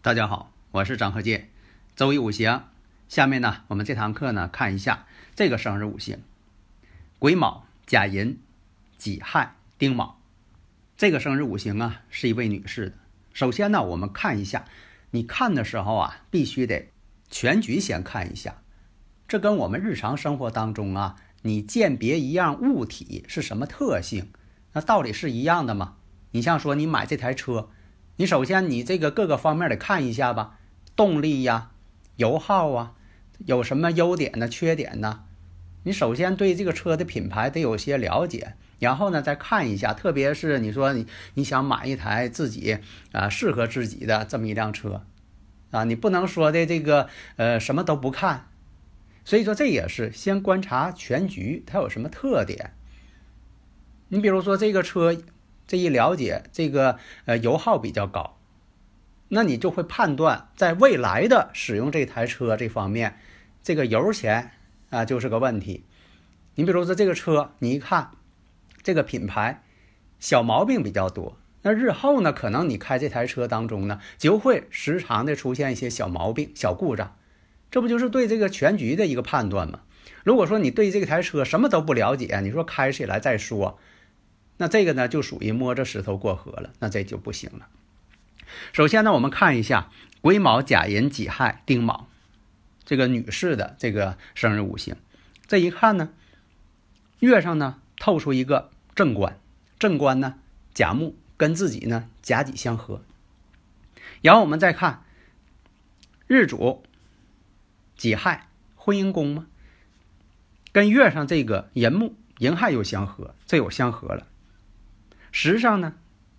大家好，我是张和建，周易五行。下面呢，我们这堂课呢，看一下这个生日五行：癸卯、甲寅、己亥、丁卯。这个生日五行啊，是一位女士的。首先呢，我们看一下，你看的时候啊，必须得全局先看一下。这跟我们日常生活当中啊，你鉴别一样物体是什么特性，那道理是一样的吗？你像说你买这台车。你首先，你这个各个方面得看一下吧，动力呀、油耗啊，有什么优点呢、缺点呢？你首先对这个车的品牌得有些了解，然后呢再看一下，特别是你说你你想买一台自己啊适合自己的这么一辆车，啊，你不能说的这个呃什么都不看，所以说这也是先观察全局，它有什么特点。你比如说这个车。这一了解，这个呃油耗比较高，那你就会判断在未来的使用这台车这方面，这个油钱啊就是个问题。你比如说这个车，你一看这个品牌小毛病比较多，那日后呢，可能你开这台车当中呢，就会时常的出现一些小毛病、小故障，这不就是对这个全局的一个判断吗？如果说你对这台车什么都不了解，你说开起来再说。那这个呢，就属于摸着石头过河了，那这就不行了。首先呢，我们看一下癸卯、甲寅、己亥、丁卯这个女士的这个生日五行。这一看呢，月上呢透出一个正官，正官呢甲木跟自己呢甲己相合。然后我们再看日主己亥，婚姻宫嘛，跟月上这个寅木寅亥又相合，这有相合了。时上呢，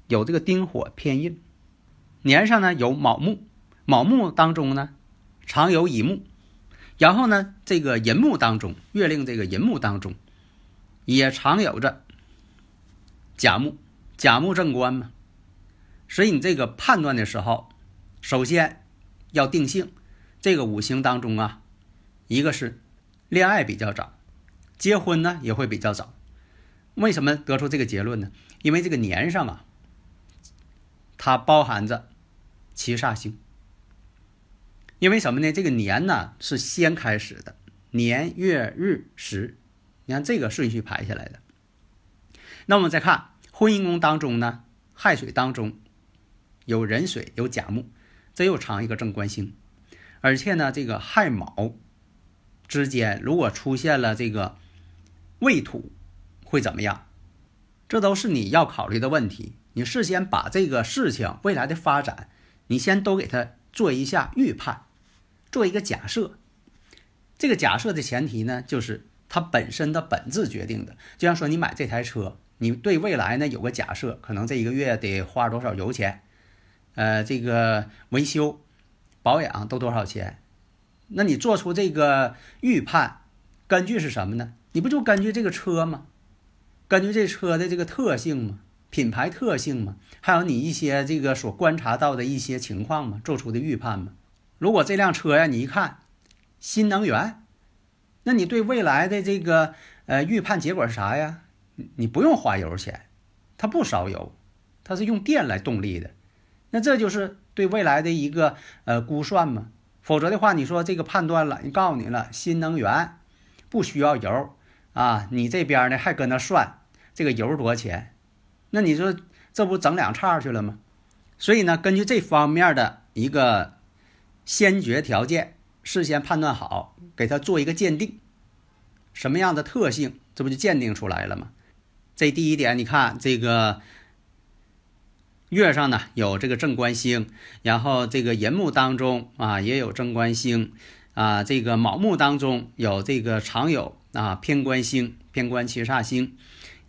有这个丁火偏印；年上呢有卯木，卯木当中呢常有乙木，然后呢这个寅木当中，月令这个寅木当中也常有着甲木，甲木正官嘛。所以你这个判断的时候，首先要定性这个五行当中啊，一个是恋爱比较早，结婚呢也会比较早。为什么得出这个结论呢？因为这个年上啊，它包含着七煞星。因为什么呢？这个年呢是先开始的，年月日时，你看这个顺序排下来的。那我们再看婚姻宫当中呢，亥水当中有壬水有甲木，这又藏一个正官星，而且呢，这个亥卯之间如果出现了这个未土。会怎么样？这都是你要考虑的问题。你事先把这个事情未来的发展，你先都给他做一下预判，做一个假设。这个假设的前提呢，就是它本身的本质决定的。就像说你买这台车，你对未来呢有个假设，可能这一个月得花多少油钱，呃，这个维修、保养都多少钱？那你做出这个预判，根据是什么呢？你不就根据这个车吗？根据这车的这个特性嘛，品牌特性嘛，还有你一些这个所观察到的一些情况嘛，做出的预判嘛。如果这辆车呀，你一看新能源，那你对未来的这个呃预判结果是啥呀？你不用花油钱，它不烧油，它是用电来动力的，那这就是对未来的一个呃估算嘛。否则的话，你说这个判断了，你告诉你了，新能源不需要油啊，你这边呢还搁那算。这个油多少钱？那你说这不整两叉去了吗？所以呢，根据这方面的一个先决条件，事先判断好，给它做一个鉴定，什么样的特性，这不就鉴定出来了吗？这第一点，你看这个月上呢有这个正官星，然后这个寅木当中啊也有正官星，啊，这个卯木当中有这个常有啊偏官星、偏官七煞星，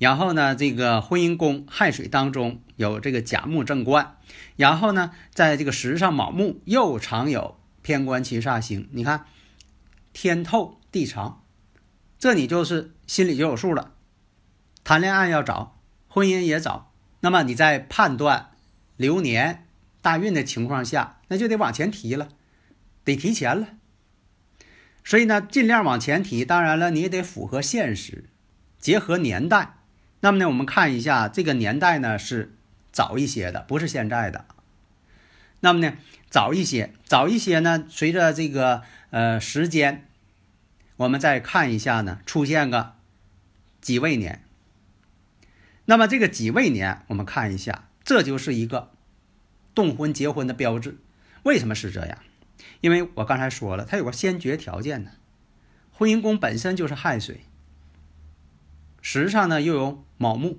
然后呢，这个婚姻宫亥水当中有这个甲木正官，然后呢，在这个时上卯木又常有偏官七煞星，你看天透地长，这你就是心里就有数了。谈恋爱要早，婚姻也早，那么你在判断流年大运的情况下，那就得往前提了，得提前了。所以呢，尽量往前提。当然了，你也得符合现实，结合年代。那么呢，我们看一下这个年代呢是早一些的，不是现在的。那么呢，早一些，早一些呢，随着这个呃时间，我们再看一下呢，出现个己未年。那么这个己未年，我们看一下，这就是一个动婚结婚的标志。为什么是这样？因为我刚才说了，它有个先决条件呢，婚姻宫本身就是亥水，时上呢又有卯木，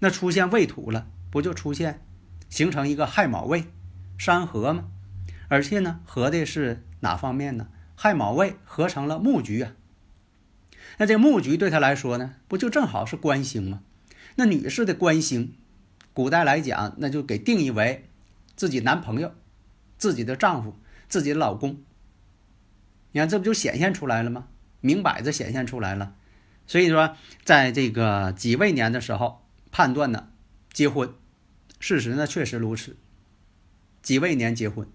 那出现未土了，不就出现形成一个亥卯未山合吗？而且呢，合的是哪方面呢？亥卯未合成了木局啊。那这木局对他来说呢，不就正好是官星吗？那女士的官星，古代来讲，那就给定义为自己男朋友、自己的丈夫。自己的老公，你看这不就显现出来了吗？明摆着显现出来了。所以说，在这个己未年的时候判断呢，结婚，事实呢确实如此。己未年结婚，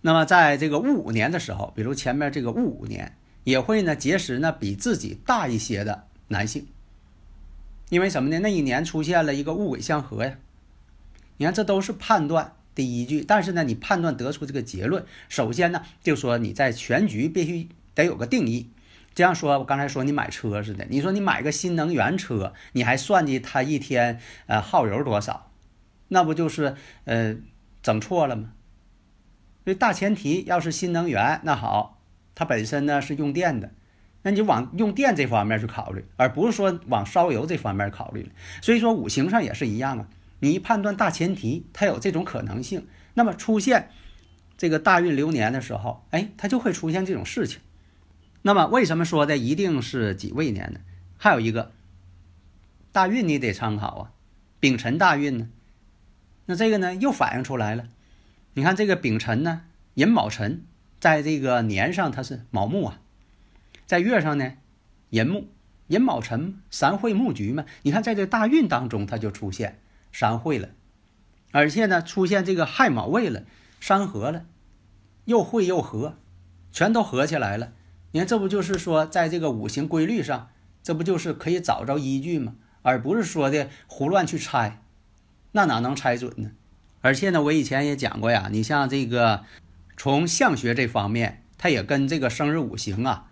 那么在这个戊午年的时候，比如前面这个戊午年，也会呢结识呢比自己大一些的男性。因为什么呢？那一年出现了一个戊癸相合呀。你看，这都是判断。第一句，但是呢，你判断得出这个结论，首先呢，就说你在全局必须得有个定义。这样说，我刚才说你买车似的，你说你买个新能源车，你还算计它一天呃耗油多少，那不就是呃整错了吗？所以大前提要是新能源，那好，它本身呢是用电的，那你就往用电这方面去考虑，而不是说往烧油这方面考虑。所以说五行上也是一样啊。你一判断大前提，它有这种可能性，那么出现这个大运流年的时候，哎，它就会出现这种事情。那么为什么说的一定是己未年呢？还有一个大运你得参考啊，丙辰大运呢，那这个呢又反映出来了。你看这个丙辰呢，寅卯辰，在这个年上它是卯木啊，在月上呢寅木，寅卯辰三会木局嘛。你看在这大运当中，它就出现。三会了，而且呢，出现这个亥卯未了，山合了，又会又合，全都合起来了。你看，这不就是说，在这个五行规律上，这不就是可以找着依据吗？而不是说的胡乱去猜，那哪能猜准呢？而且呢，我以前也讲过呀，你像这个从相学这方面，它也跟这个生日五行啊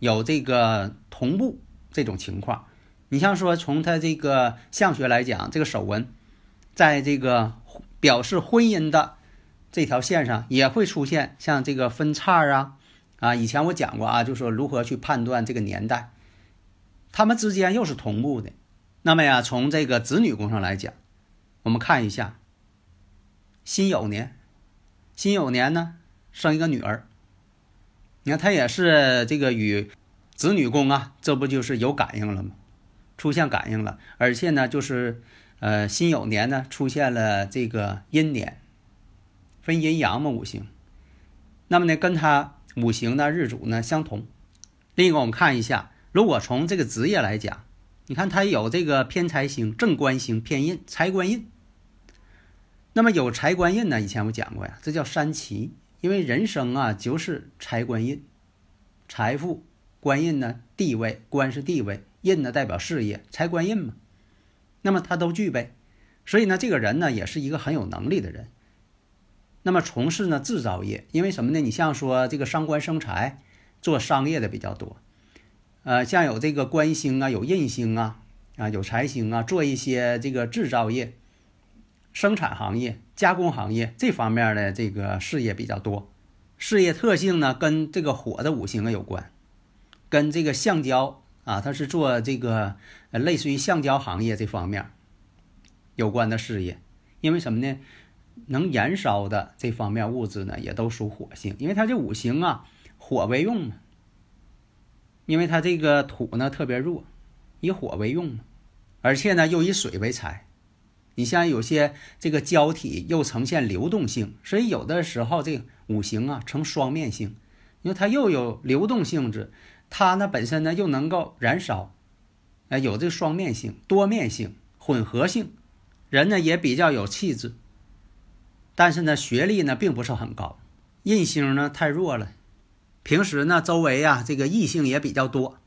有这个同步这种情况。你像说从它这个相学来讲，这个手纹，在这个表示婚姻的这条线上也会出现像这个分叉啊啊，以前我讲过啊，就说如何去判断这个年代，他们之间又是同步的。那么呀，从这个子女宫上来讲，我们看一下辛酉年，辛酉年呢生一个女儿，你看她也是这个与子女宫啊，这不就是有感应了吗？出现感应了，而且呢，就是，呃，辛酉年呢出现了这个阴年，分阴阳嘛五行，那么呢，跟她五行呢日主呢相同。另一个我们看一下，如果从这个职业来讲，你看他有这个偏财星、正官星、偏印、财官印。那么有财官印呢，以前我讲过呀，这叫三奇，因为人生啊就是财官印，财富官印呢地位，官是地位。印呢代表事业，财官印嘛，那么他都具备，所以呢，这个人呢也是一个很有能力的人。那么从事呢制造业，因为什么呢？你像说这个伤官生财，做商业的比较多，呃，像有这个官星啊，有印星啊，啊，有财星啊，做一些这个制造业、生产行业、加工行业这方面的这个事业比较多。事业特性呢，跟这个火的五行啊有关，跟这个橡胶。啊，它是做这个，类似于橡胶行业这方面有关的事业，因为什么呢？能燃烧的这方面物质呢，也都属火性，因为它这五行啊，火为用嘛，因为它这个土呢特别弱，以火为用嘛，而且呢又以水为财。你像有些这个胶体又呈现流动性，所以有的时候这五行啊呈双面性，因为它又有流动性质，它呢本身呢又能够燃烧，哎，有这个双面性、多面性、混合性，人呢也比较有气质，但是呢学历呢并不是很高，印星呢太弱了，平时呢周围啊这个异性也比较多，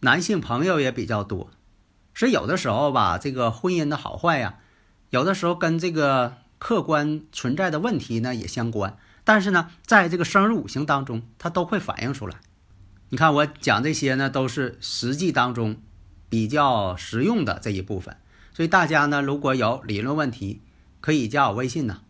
男性朋友也比较多，所以有的时候吧这个婚姻的好坏呀。有的时候跟这个客观存在的问题呢也相关，但是呢，在这个生日五行当中，它都会反映出来。你看我讲这些呢，都是实际当中比较实用的这一部分。所以大家呢，如果有理论问题，可以加我微信呢，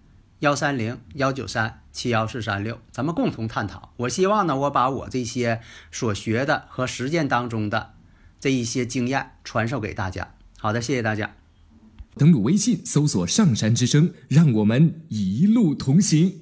幺三零幺九三七幺四三六，咱们共同探讨。我希望呢，我把我这些所学的和实践当中的这一些经验传授给大家。好的，谢谢大家。登录微信，搜索“上山之声”，让我们一路同行。